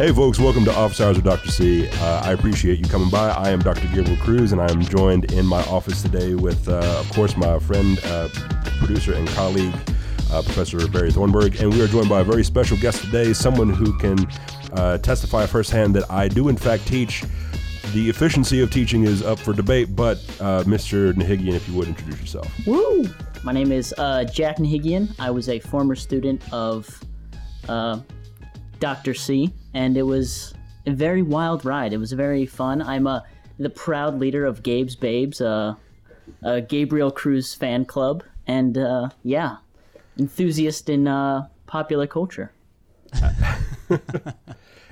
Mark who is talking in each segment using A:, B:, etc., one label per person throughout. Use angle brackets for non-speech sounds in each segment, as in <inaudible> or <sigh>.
A: Hey, folks, welcome to Office Hours with Dr. C. Uh, I appreciate you coming by. I am Dr. Gabriel Cruz, and I am joined in my office today with, uh, of course, my friend, uh, producer, and colleague, uh, Professor Barry Thornburg. And we are joined by a very special guest today, someone who can uh, testify firsthand that I do, in fact, teach. The efficiency of teaching is up for debate, but uh, Mr. Nahigian, if you would introduce yourself.
B: Woo! My name is Jack Nahigian. I was a former student of Dr. C, and it was a very wild ride. It was very fun. I'm uh, the proud leader of Gabe's Babes, uh, a Gabriel Cruz fan club, and uh, yeah, enthusiast in uh, popular culture. <laughs>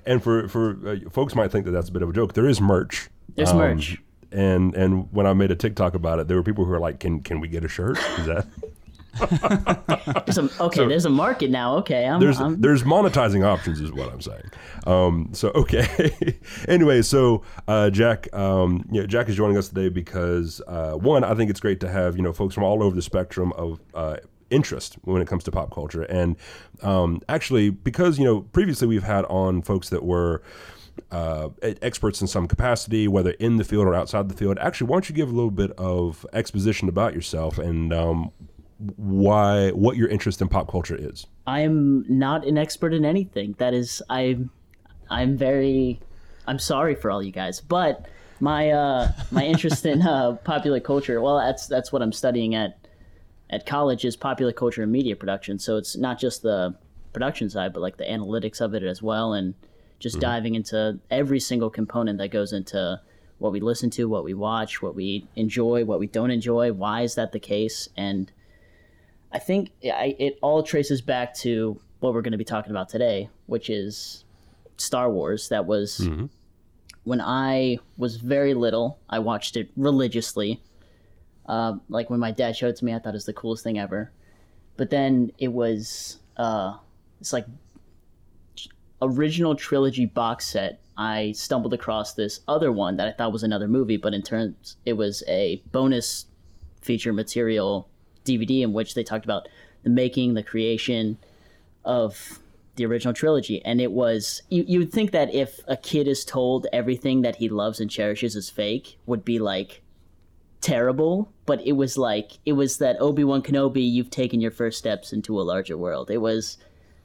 A: And for for uh, folks might think that that's a bit of a joke. There is merch.
B: There's
A: Um,
B: merch.
A: And and when I made a TikTok about it, there were people who were like, "Can can we get a shirt?" Is that <laughs> <laughs>
B: There's a, okay, there's a market now. Okay, I'm,
A: there's
B: I'm
A: there's monetizing options, is what I'm saying. Um, so <laughs> okay. anyway, so uh, Jack, um, you know, Jack is joining us today because uh, one, I think it's great to have you know folks from all over the spectrum of. Uh, interest when it comes to pop culture and um, actually because you know previously we've had on folks that were uh, experts in some capacity, whether in the field or outside the field. Actually, why don't you give a little bit of exposition about yourself and um, why what your interest in pop culture is?
B: I'm not an expert in anything. That is, I'm, I'm very, I'm sorry for all you guys, but my uh, my interest in uh, <laughs> popular culture. Well, that's that's what I'm studying at at college is popular culture and media production. So it's not just the production side, but like the analytics of it as well, and just diving into every single component that goes into what we listen to, what we watch, what we enjoy, what we don't enjoy. Why is that the case? And I think I, it all traces back to what we're going to be talking about today, which is Star Wars. That was when I was very little. I watched it religiously. Uh, like when my dad showed it to me, I thought it was the coolest thing ever. But then it was uh, it's like original trilogy box set. I stumbled across this other one that I thought was another movie, but in turns it was a bonus feature material DVD in which they talked about the making, the creation of the original trilogy. And it was, you, you would think that if a kid is told everything that he loves and cherishes is fake, would be like terrible. But it was like, it was that Obi Wan Kenobi, you've taken your first steps into a larger world. It was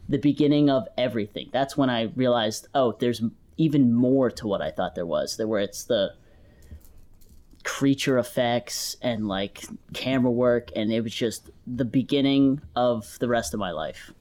B: the beginning of everything. That's when I realized, oh, there's even more to what I thought there was. There where it's the creature effects and like camera work and it was just the beginning of the rest of my life.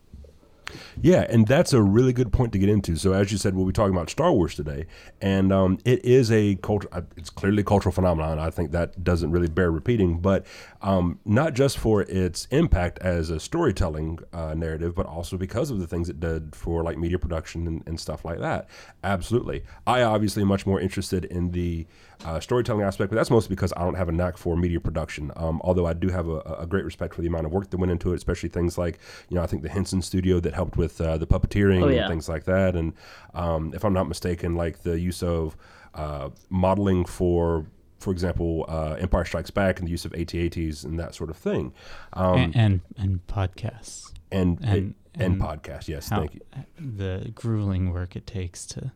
A: Yeah, and that's a really good point to get into. So, as you said, we'll be talking about Star Wars today, and um, it is a culture. It's clearly a cultural phenomenon. I think that doesn't really bear repeating, but um, not just for its impact as a storytelling uh, narrative, but also because of the things it did for like media production and, and stuff like that. Absolutely, I obviously am much more interested in the uh, storytelling aspect, but that's mostly because I don't have a knack for media production. Um, although I do have a, a great respect for the amount of work that went into it, especially things like you know I think the Henson Studio that helped with uh, the puppeteering
B: Oh, yeah.
A: and things like that. And um, if I'm not mistaken, like the use of uh, modeling for, for example, uh, Empire Strikes Back and the use of AT-ATs and that sort of thing, um,
C: and, and and podcasts.
A: and
C: And-
A: and,
C: and
A: podcast. Yes,
C: How,
A: thank you.
C: The grueling work it takes to.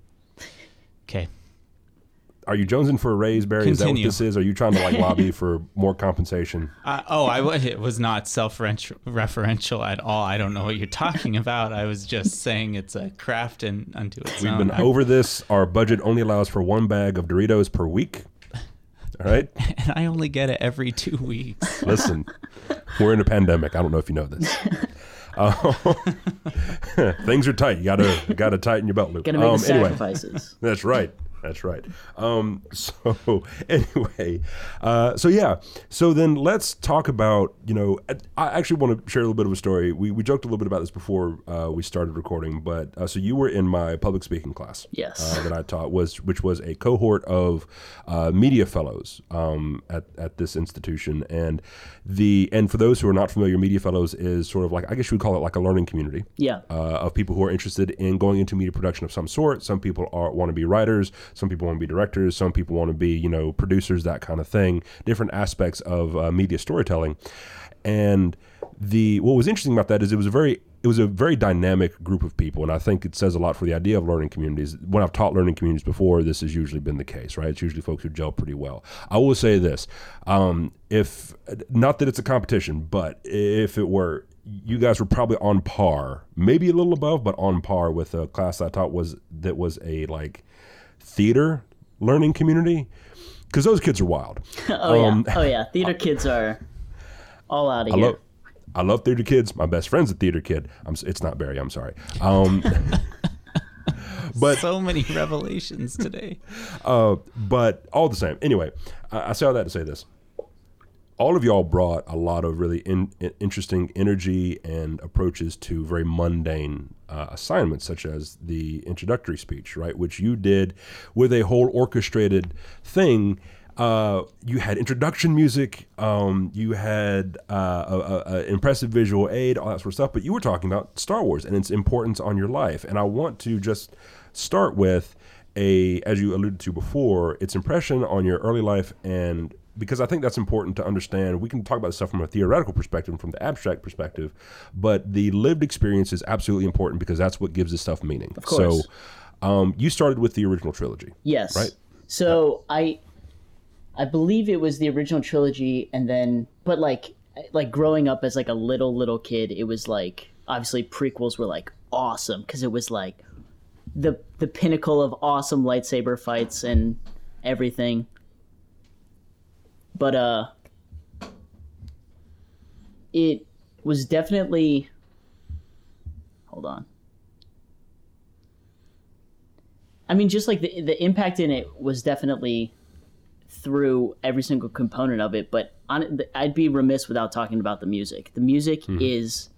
C: Okay.
A: Are you jonesing for a raise, Barry? Is that what this is? Are you trying to like lobby for more compensation? <laughs>
C: Uh, oh, I it was not self-referential at all. I don't know what you're talking <laughs> about. I was just saying it's a craft and unto its
A: We've
C: own.
A: been
C: I-
A: over this. Our budget only allows for one bag of Doritos per week. <laughs> All right.
C: and I only get it every two weeks.
A: Listen, we're in a pandemic. I don't know if you know this. Uh, things are tight. You gotta gotta tighten your belt loop.
B: Gonna make
A: Um,
B: the
A: anyway,
B: sacrifices.
A: that's right. That's right. Um, <laughs> so anyway, uh, so yeah. So then let's talk about you know I- actually want to share a little bit of a story. We, we joked a little bit about this before uh, we started recording, but uh, so you were in my public speaking class.
B: Yes.
A: Uh, that I taught was which was a cohort of uh, media fellows um, at at this institution, and the and for those who are not familiar, media fellows is sort of like I guess you would call it like a learning community
B: Yeah.
A: uh, of people who are interested in going into media production of some sort. Some people are want to be writers, some people want to be directors, some people want to be you know producers, that kind of thing. Different aspects of uh, media storytelling, and the what was interesting about that is it was a very it was a very dynamic group of people, and I think it says a lot for the idea of learning communities. When I've taught learning communities before, this has usually been the case, right? It's usually folks who gel pretty well. I will say this: um, if not that it's a competition, but if it were, you guys were probably on par, maybe a little above, but on par with a class I taught was that was a like theater learning community because those kids are wild. <laughs>
B: oh
A: Um,
B: yeah, oh yeah. Theater kids are all out of
A: I
B: here.
A: love, I love theater kids. My best friend's a theater kid. I'm, it's not Barry. I'm sorry. Um, <laughs> but
C: so many revelations today. <laughs>
A: uh, but all the same. Anyway, I, I say all that to say this. All of y'all brought a lot of really in, in- interesting energy and approaches to very mundane uh, assignments, such as the introductory speech, right? Which you did with a whole orchestrated thing. Uh, you had introduction music, um, you had uh, impressive visual aid, all that sort of stuff. But you were talking about Star Wars and its importance on your life, and I want to just start with a, as you alluded to before, its impression on your early life and because I think that's important to understand. We can talk about this stuff from a theoretical perspective and from the abstract perspective, but the lived experience is absolutely important because that's what gives this stuff meaning. Of
B: course.
A: So, um, you started with the original trilogy.
B: Yes.
A: Right?
B: So I I believe it was the original trilogy and then but like like growing up as like a little little kid, it was like obviously prequels were like awesome because it was like the the pinnacle of awesome lightsaber fights and everything. But uh it was definitely hold on. I mean, just like the the impact in it was definitely through every single component of it. But on, I'd be remiss without talking about the music. The music is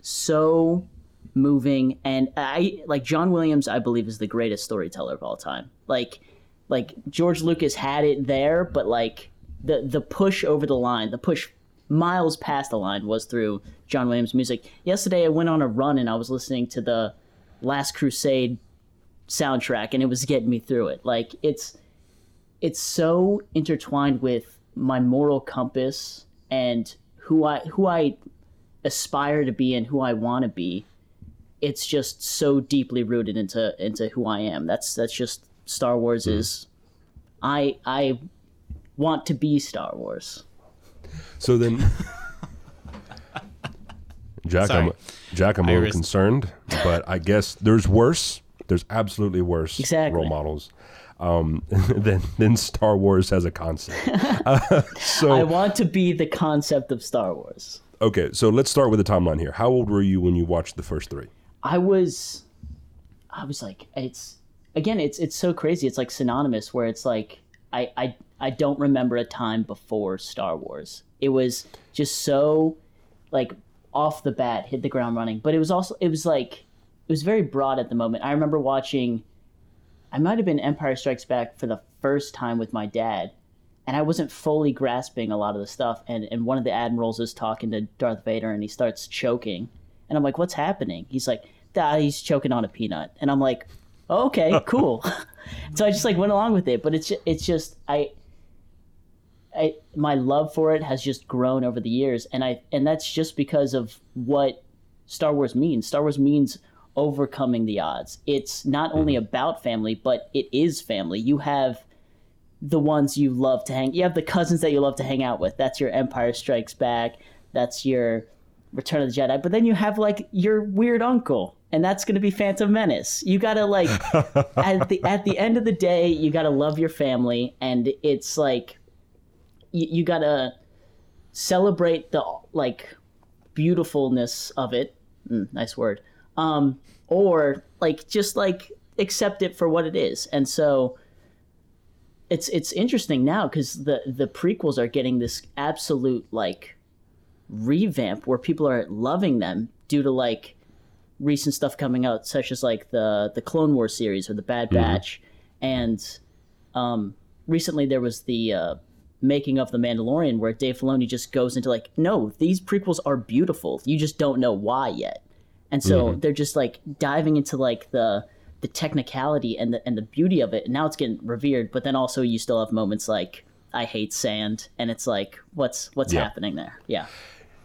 B: so moving, and I like John Williams. I believe is the greatest storyteller of all time. Like, like George Lucas had it there, but like the the push over the line, the push miles past the line was through John Williams music. Yesterday, I went on a run and I was listening to the Last Crusade soundtrack and it was getting me through it. Like it's it's so intertwined with my moral compass and who i who i aspire to be and who i want to be. It's just so deeply rooted into into who i am. That's that's just star wars hmm. is i i want to be star wars
A: So then, Jack, I'm, Jack, I'm a little concerned, but I guess there's worse. There's absolutely worse
B: Exactly.
A: role models um, <laughs> than than Star Wars as a concept. Uh, <laughs> <laughs> so
B: i want to be the concept of star wars
A: okay, so let's start with the timeline here. How old were you when you watched the first three?
B: I was I was like it's again it's it's so crazy. It's like synonymous where it's like I I I don't remember a time before Star Wars. It was just so like off the bat hit the ground running, but it was also it was like it was very broad at the moment. I remember watching I might have been Empire Strikes Back for the first time with my dad and I wasn't fully grasping a lot of the stuff. And, and one of the admirals is talking to Darth Vader, and he starts choking, and I'm like, "What's happening?" He's like, "Ah, he's choking on a peanut," and I'm like, oh, "Okay, <laughs> cool." <laughs> so I just like went along with it, but it's it's just I. I, my love for it has just grown over the years, and I and that's just because of what Star Wars means. Star Wars means overcoming the odds. It's not only mm-hmm. about family, but it is family. You have the ones you love to hang. You have the cousins that you love to hang out with. That's your Empire Strikes Back. That's your Return of the Jedi. But then you have like your weird uncle, and that's going to be Phantom Menace. You gotta like <laughs> at the at the end of the day, you gotta love your family, and it's like you, you gotta celebrate the like beautifulness of it. Mm, nice word. Um, or like just like accept it for what it is, and so it's it's interesting now because the the prequels are getting this absolute like revamp where people are loving them due to like recent stuff coming out such as like the the clone War series or the bad batch and um recently there was the uh making of the mandalorian where dave filoni just goes into like no these prequels are beautiful you just don't know why yet and so they're just like diving into like the the technicality and the and the beauty of it. And now it's getting revered, but then also you still have moments like I hate sand, and it's like what's what's
A: Yeah.
B: happening there? Yeah,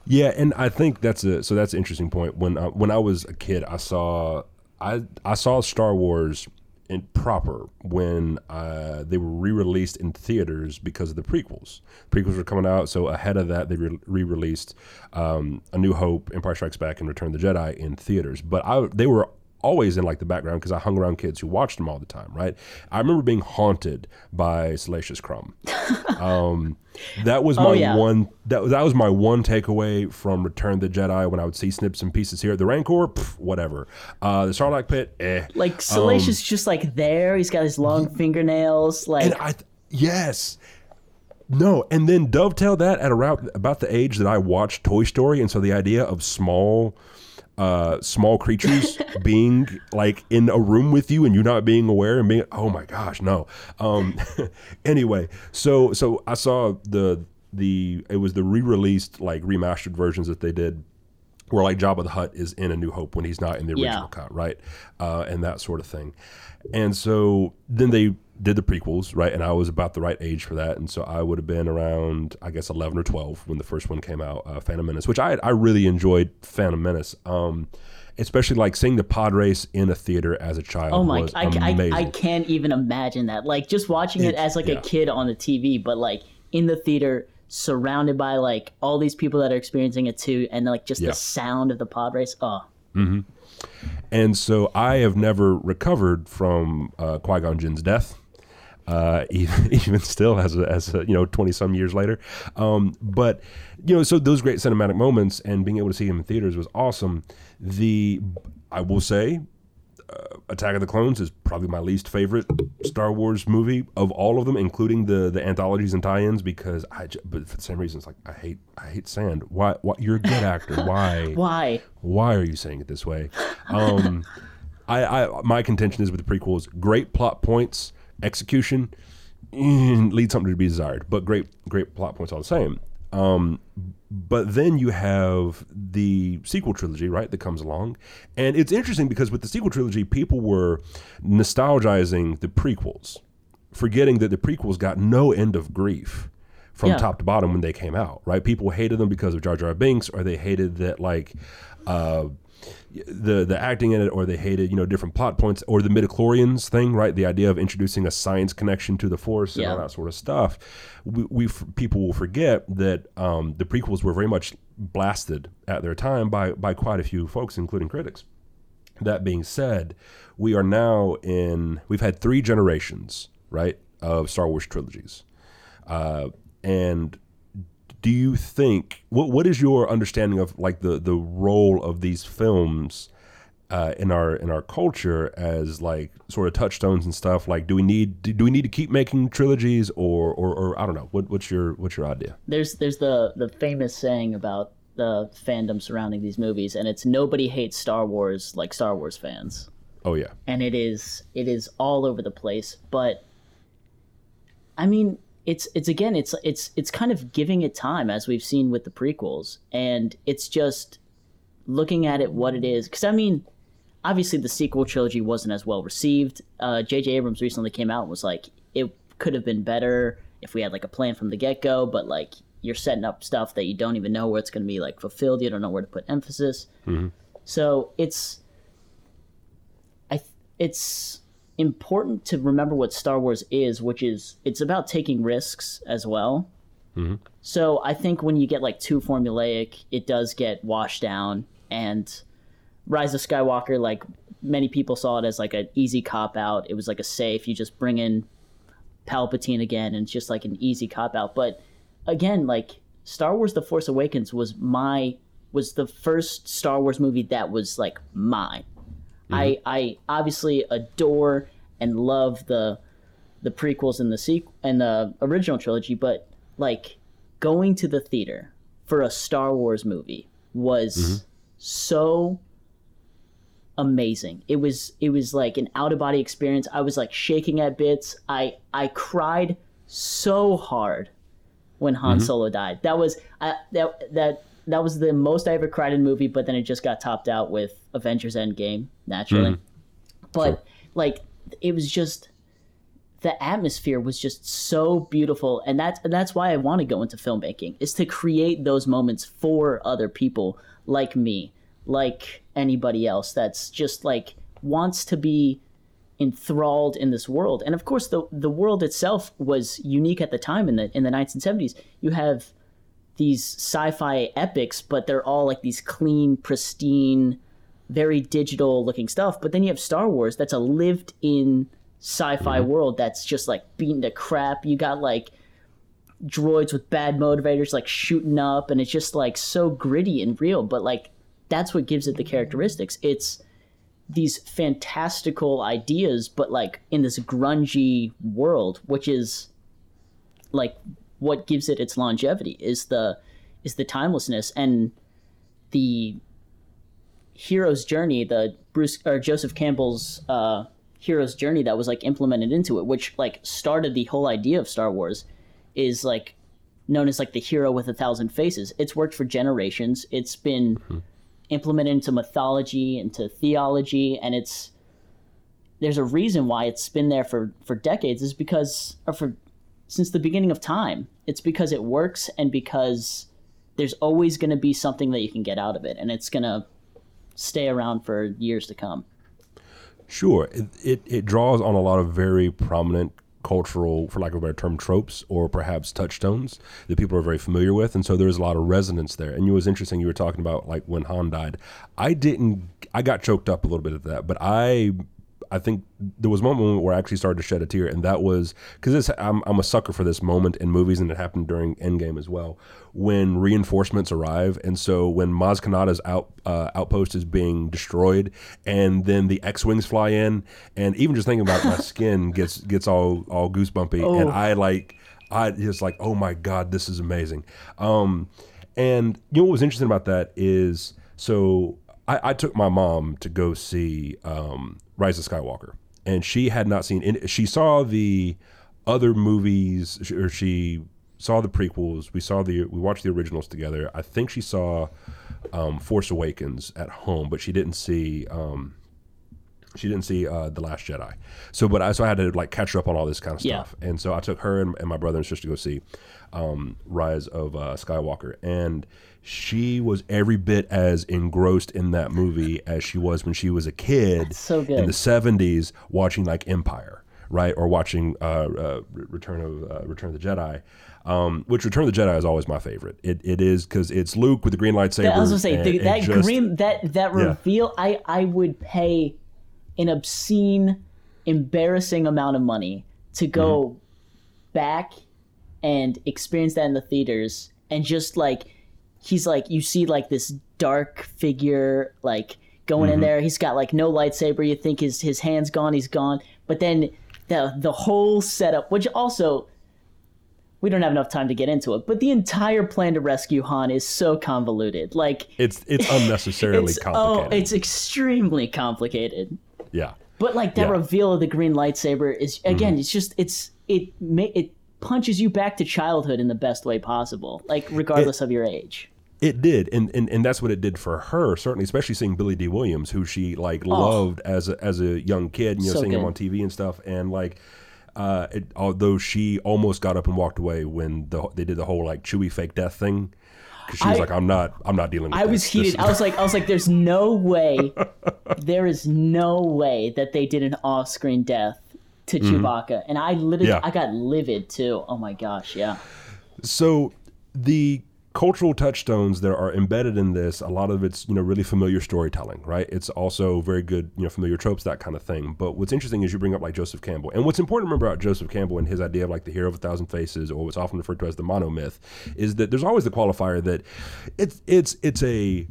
A: Yeah, and I think that's a so that's an interesting point. When uh, when I was a kid, I saw I I saw Star Wars in proper when uh, they were re-released in theaters because of the prequels. Prequels were coming out, so ahead of that, they re- re-released um, A New Hope, Empire Strikes Back, and Return of the Jedi in theaters. But I they were always in like the background because I hung around kids who watched them all the time, right? I remember being haunted by Salacious Crumb. <laughs> um, that was my
B: Oh, yeah.
A: one. That that was my one takeaway from Return of the Jedi when I would see snips and pieces here. The Rancor, pff, whatever. Uh, the Sarlacc pit, eh.
B: Like Salacious just like there. He's got his long fingernails. Like
A: And I, th- yes. No, and then dovetail that at around about the age that I watched Toy Story, and so the idea of small, uh, small creatures <laughs> being like in a room with you and you not being aware and being, oh my gosh, no. Um, <laughs> anyway, so so I saw the the it was the re-released like remastered versions that they did where like Jabba the Hutt is in A New Hope when he's not in the
B: Yeah.
A: original cut, right? Uh, and that sort of thing. And so then they did the prequels, right? And I was about the right age for that, and so I would have been around, I guess, eleven or twelve when the first one came out, uh, Phantom Menace, which I I really enjoyed Phantom Menace. Um, especially like seeing the pod race in a theater as a child
B: Oh my! I, I. I can't even imagine that. Like just watching it
A: It's-
B: as like
A: yeah.
B: a kid on the TV, but like in the theater, surrounded by like all these people that are experiencing it too, and like just
A: Yeah.
B: the sound of the pod race. Oh,
A: And so I have never recovered from uh, Qui Gon Jinn's death, uh, <laughs> even, even still as a, as a, you know twenty some years later. Um, but you know, so those great cinematic moments and being able to see him in theaters was awesome. The I will say, uh, Attack of the Clones is probably my least favorite Star Wars movie of all of them, including the the anthologies and tie-ins, because I but for the same reasons, like I hate I hate sand. Why? Why you're a good actor? <laughs> Why?
B: why?
A: why are you saying it this way? Um, I, I my contention is with the prequels, great plot points, execution leads something to be desired, but great great plot points all the same. Um, but then you have the sequel trilogy, right, that comes along, and it's interesting because with the sequel trilogy, people were nostalgizing the prequels, forgetting that the prequels got no end of grief from
B: Yeah.
A: top to bottom when they came out, right? People hated them because of Jar Jar Binks, or they hated that like uh, the the acting in it, or they hated you know different plot points, or the midichlorians thing, right? The idea of introducing a science connection to the Force and all that sort of stuff. We, we people will forget that um, the prequels were very much blasted at their time by by quite a few folks, including critics. That being said, we are now in. We've had three generations, right, of Star Wars trilogies, uh, and do you think what what is your understanding of like the the role of these films uh, in our in our culture as like sort of touchstones and stuff? Like, do we need do, do we need to keep making trilogies or or, or I don't know what what's your what's your idea?
B: There's there's the the famous saying about the fandom surrounding these movies, and it's nobody hates Star Wars like Star Wars fans.
A: Oh yeah,
B: and it is it is all over the place but i mean it's it's again it's it's it's kind of giving it time as we've seen with the prequels. And it's just looking at it what it is. Because i mean obviously the sequel trilogy wasn't as well received. Uh jj abrams recently came out and was like it could have been better if we had like a plan from the get-go but like you're setting up stuff that you don't even know where it's going to be like fulfilled. You don't know where to put emphasis. So it's I it's important to remember what Star Wars is, which is it's about taking risks as well. Mm-hmm. So I think when you get like too formulaic, it does get washed down. And Rise of Skywalker, like many people saw it as like an easy cop out. It was like a safe. You just bring in Palpatine again, and it's just like an easy cop out. But again, like Star Wars: The Force Awakens was my was the first Star Wars movie that was like mine. Mm-hmm. I I obviously adore and love the the prequels and the sequel and the original trilogy, but like going to the theater for a Star Wars movie was mm-hmm. so amazing. It was it was like an out of body experience. I was like shaking at bits. I I cried so hard when Han mm-hmm. Solo died. That was I, that that that was the most I ever cried in a movie. But then it just got topped out with Avengers Endgame, naturally. Mm-hmm. But like it was just the atmosphere was just so beautiful. And that's that's why I want to go into filmmaking is to create those moments for other people like me like anybody else that's just like wants to be enthralled in this world. And of course the the world itself was unique at the time in the in the 1970s you have these sci-fi epics but they're all like these clean pristine very digital looking stuff but then you have Star Wars that's a lived in sci-fi
A: Mm-hmm.
B: world that's just like beaten to crap. You got like droids with bad motivators like shooting up and it's just like so gritty and real, but like that's what gives it the characteristics. It's these fantastical ideas but like in this grungy world, which is like what gives it its longevity is the is the timelessness and the hero's journey, the Bruce or Joseph Campbell's uh, hero's journey that was like implemented into it, which like started the whole idea of Star Wars, is like known as like the hero with a thousand faces. It's worked for generations. It's been implemented into mythology, into theology, and it's there's a reason why it's been there for for decades. Is because or for since the beginning of time. It's because it works and because there's always going to be something that you can get out of it, and it's going to stay around for years to come.
A: Sure, it, it it draws on a lot of very prominent cultural, for lack of a better term, tropes or perhaps touchstones that people are very familiar with, and so there's a lot of resonance there. And it was interesting you were talking about like when Han died. I didn't. I got choked up a little bit at that, but I. I think there was one moment where I actually started to shed a tear, and that was because I'm, I'm a sucker for this moment in movies, and it happened during Endgame as well, when reinforcements arrive, and so when Maz Kanata's out uh, outpost is being destroyed, and then the X-wings fly in, and even just thinking about it, my <laughs> skin gets gets all all goosebumpy, and I like I just like oh my god, this is amazing. Um, and you know what was interesting about that is so I, I took my mom to go see um, Rise of Skywalker, and she had not seen. Any, she saw the other movies, or she saw the prequels. We saw the we watched the originals together. I think she saw um, Force Awakens at home, but she didn't see. Um, she didn't see uh, the Last Jedi, so but I so I had to like catch her up on all this kind of
B: Yeah.
A: stuff, and so I took her and, and my brother and sister to go see um, Rise of uh, Skywalker, and she was every bit as engrossed in that movie as she was when she was a kid
B: so good.
A: in the '70s watching like Empire, right, or watching uh, uh, Return of uh, Return of the Jedi. Um, which Return of the Jedi is always my favorite. It, it is because it's Luke with the green lightsaber.
B: I was gonna say the, that
A: just-
B: green that that
A: Yeah.
B: reveal. I I would pay an obscene, embarrassing amount of money to go
A: Mm-hmm.
B: back and experience that in the theaters and just like he's like you see like this dark figure like going
A: Mm-hmm.
B: in there he's got like no lightsaber you think his his hands gone he's gone but then the the whole setup which also we don't have enough time to get into it but the entire plan to rescue Han is so convoluted like
A: It's it's <laughs> unnecessarily
B: it's,
A: complicated.
B: Oh, it's extremely complicated.
A: yeah.
B: But like that
A: Yeah. Mm-hmm.
B: reveal of the green lightsaber is again, it's just it's it it punches you back to childhood in the best way possible, like regardless of your age.
A: It did, and, and and that's what it did for her. Certainly, especially seeing Billy Dee Williams, who she like loved as a, as a young kid, you know,
B: Oh. So
A: seeing him on TV and stuff, and like. Uh, it, although she almost got up and walked away when the, they did the whole like Chewie fake death thing, because she was
B: I-
A: like, "I'm not, I'm not dealing with."
B: I
A: this.
B: was heated.
A: is-
B: I was like, I was like, there's no way, <laughs> there is no way that they did an off-screen death to Chewbacca, and I literally,
A: Mm-hmm. Yeah.
B: I got livid too. Oh my gosh, yeah.
A: So the cultural touchstones that are embedded in this, a lot of it's you know really familiar storytelling, right? It's also very good you know familiar tropes, that kind of thing. But what's interesting is you bring up like Joseph Campbell, and what's important to remember about Joseph Campbell and his idea of like the hero of a thousand faces, or what's often referred to as the monomyth, is that there's always the qualifier that it's it's it's a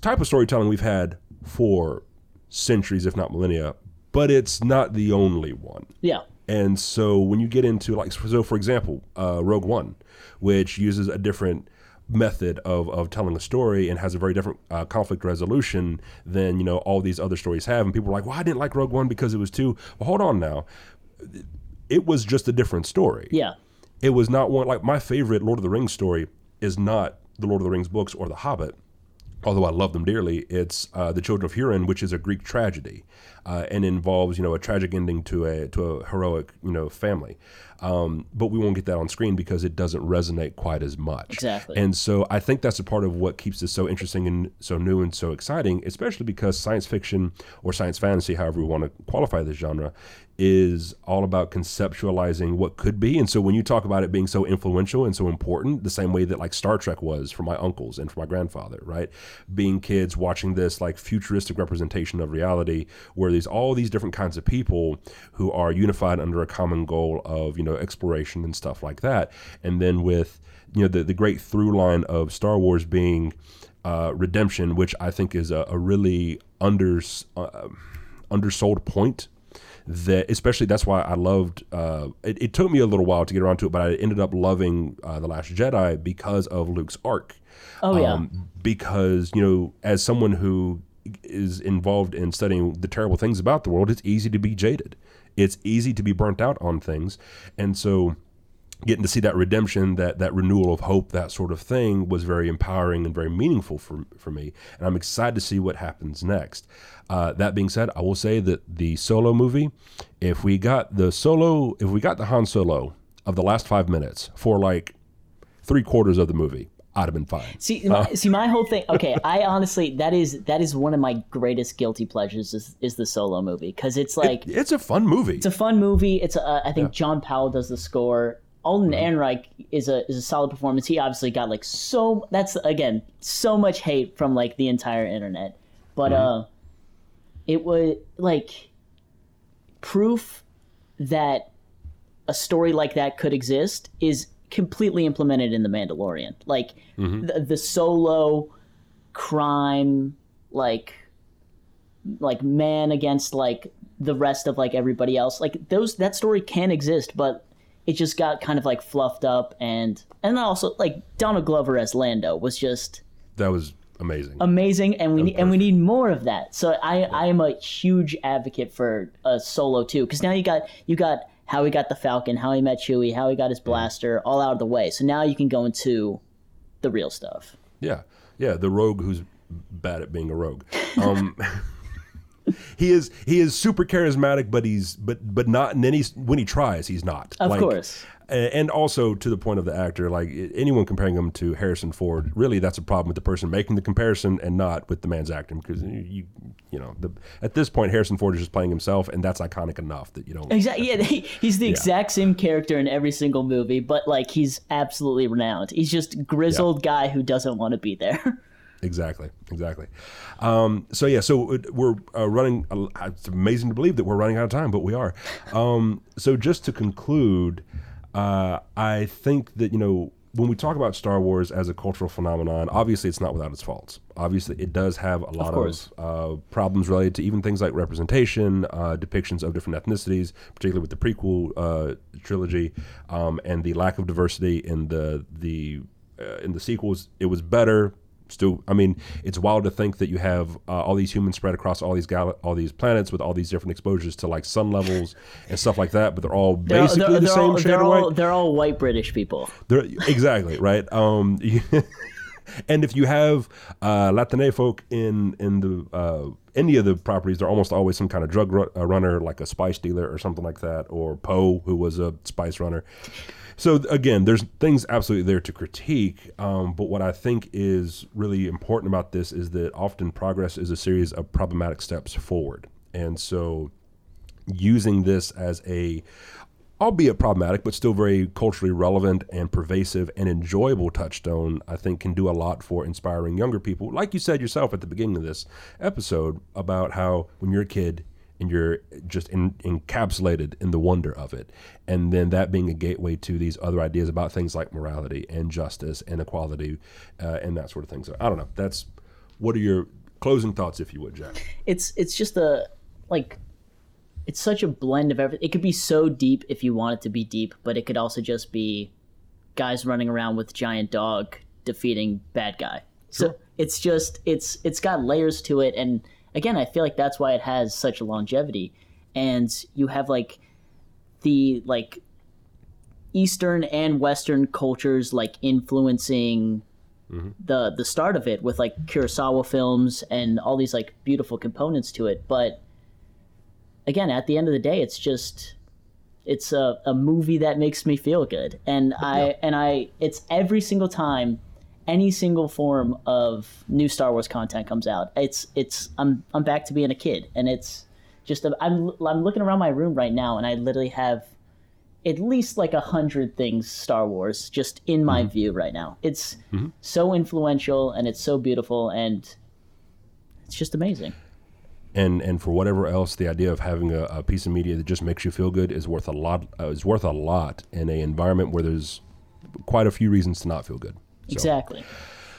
A: type of storytelling we've had for centuries, if not millennia, but it's not the only one.
B: Yeah.
A: And so when you get into like so for example, uh, Rogue One, which uses a different method of, of telling a story and has a very different uh, conflict resolution than you know all these other stories have. And people are like well i didn't like rogue one because it was too well hold on now. It was just a different story.
B: Yeah.
A: it was not one like my favorite lord of the rings story is not the lord of the rings books or the hobbit although I love them dearly, it's uh, The Children of Hurin, which is a Greek tragedy. uh, and involves you know a tragic ending to a to a heroic you know family. Um, but we won't get that on screen because it doesn't resonate quite as much.
B: Exactly.
A: And so I think that's a part of what keeps this so interesting and so new and so exciting, especially because science fiction or science fantasy, however we want to qualify this genre, is all about conceptualizing what could be. And so when you talk about it being so influential and so important, the same way that like Star Trek was for my uncles and for my grandfather, right? Being kids watching this like futuristic representation of reality where there's all these different kinds of people who are unified under a common goal of, you know, exploration and stuff like that. And then with, you know, the, the great through line of Star Wars being uh, redemption, which I think is a, a really under, uh, undersold point that especially that's why I loved. Uh, it, it, took me a little while to get around to it, but I ended up loving uh, the Last Jedi because of Luke's arc.
B: Oh yeah.
A: Um, because you know, as someone who is involved in studying the terrible things about the world, it's easy to be jaded. It's easy to be burnt out on things, and so getting to see that redemption, that that renewal of hope, that sort of thing was very empowering and very meaningful for for me. And I'm excited to see what happens next. Uh, that being said, I will say that the solo movie, if we got the solo, if we got the Han Solo of the last five minutes for like three quarters of the movie, I'd have been fine.
B: See, my, uh, see, my whole thing. Okay, I honestly, that is that is one of my greatest guilty pleasures is, is the solo movie because it's like
A: it, it's a fun movie.
B: It's a fun movie. It's a, I think yeah. John Powell does the score. Alden mm-hmm. Ehrenreich is a is a solid performance. He obviously got like so that's again so much hate from like the entire internet, but mm-hmm. uh, it was like proof that a story like that could exist is completely implemented in the Mandalorian. Like mm-hmm. the, the solo crime, like like man against like the rest of like everybody else. Like those that story can exist, but it just got kind of like fluffed up and and also like Donald Glover as Lando was just
A: that was amazing.
B: Amazing and we need, and we need more of that. So i yeah. i am a huge advocate for a solo too because now you got you got how he got the falcon how he met chewie how he got his blaster all out of the way. So now you can go into the real stuff.
A: Yeah. Yeah the rogue who's bad at being a rogue. Um <laughs> <laughs> he is he is super charismatic, but he's but but not. And then he's when he tries, he's not.
B: Of like, course.
A: And also to the point of the actor, like anyone comparing him to Harrison Ford, really that's a problem with the person making the comparison and not with the man's acting because you you know the, at this point Harrison Ford is just playing himself and that's iconic enough that you don't
B: exactly yeah <laughs> he, he's the yeah. exact same character in every single movie, but like he's absolutely renowned. He's just grizzled yeah. guy who doesn't want to be there. <laughs>
A: Exactly, exactly. Um, so yeah, so we're uh, running. Uh, it's amazing to believe that we're running out of time, but we are. Um, so just to conclude, uh, I think that you know when we talk about Star Wars as a cultural phenomenon, obviously it's not without its faults. Obviously, it does have a lot of, of uh, problems related to even things like representation, uh, depictions of different ethnicities, particularly with the prequel uh, trilogy, um, and the lack of diversity in the the uh, in the sequels. It was better, still i mean it's wild to think that you have uh, all these humans spread across all these gal- all these planets with all these different exposures to like sun levels and stuff like that but they're all basically they're, they're, the they're same all, shade
B: they're
A: of
B: all,
A: white.
B: they're all white british people.
A: They're exactly right? Um <laughs> and if you have uh, Latine folk in in the uh, any of the properties, they're almost always some kind of drug ru- uh, runner, like a spice dealer or something like that, or Poe, who was a spice runner. So again, there's things absolutely there to critique, um, but what I think is really important about this is that often progress is a series of problematic steps forward, and so using this as a albeit problematic, but still very culturally relevant and pervasive and enjoyable touchstone, I think can do a lot for inspiring younger people. Like you said yourself at the beginning of this episode about how when you're a kid, and you're just in, encapsulated in the wonder of it. And then that being a gateway to these other ideas about things like morality and justice and equality uh, and that sort of thing. So I don't know. That's what are your closing thoughts, if you would, Jack?
B: It's it's just a like it's such a blend of everything. It could be so deep if you want it to be deep, but it could also just be guys running around with giant dog defeating bad guy. Sure. So it's just it's it's got layers to it and again, I feel like that's why it has such a longevity. And you have like the like Eastern and Western cultures like influencing mm-hmm. the the start of it with like Kurosawa films and all these like beautiful components to it. But again, at the end of the day, it's just it's a, a movie that makes me feel good, and I and I it's every single time any single form of new Star Wars content comes out, it's it's I'm I'm back to being a kid, and it's just a, I'm I'm looking around my room right now, and I literally have at least like a hundred things Star Wars just in my view right now. It's so influential and it's so beautiful and it's just amazing.
A: and and for whatever else, the idea of having a, a piece of media that just makes you feel good is worth a lot. Uh, is worth a lot in a environment where there's quite a few reasons to not feel good.
B: Exactly.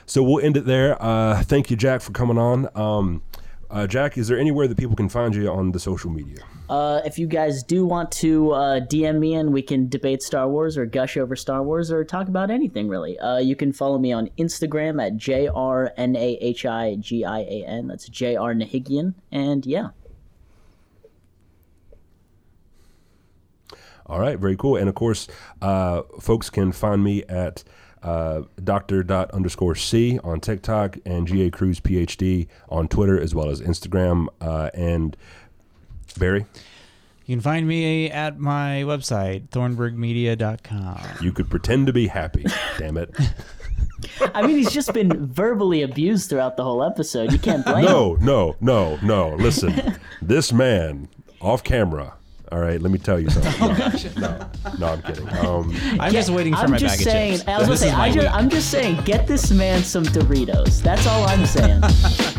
A: so we'll end it there. Uh, thank you, Jack, for coming on. Um, uh, Jack, is there anywhere that people can find you on the social media?
B: Uh, if you guys do want to uh, DM me and we can debate Star Wars or gush over Star Wars or talk about anything really, uh, you can follow me on Instagram at jrnahigian. That's Jr Nahigian, and yeah.
A: All right, very cool. And of course, uh, folks can find me at uh, Dr. Dot underscore C on TikTok and GA Cruz PhD on Twitter as well as Instagram. Uh, and Barry,
C: You can find me at my website, thornburgmedia.com.
A: you could pretend to be happy. Damn it.
B: I mean, he's just been verbally abused throughout the whole episode. You can't blame him.
A: No, no, no, no. Listen, this man off camera. All right, let me tell you something. <laughs> No, no, no, I'm kidding. Um,
C: I'm just waiting for
B: I'm
C: my
B: just
C: bag
B: saying,
C: of chips.
B: I was gonna say, I just,
C: week.
B: I'm just saying, get this man some Doritos. That's all I'm saying. <laughs>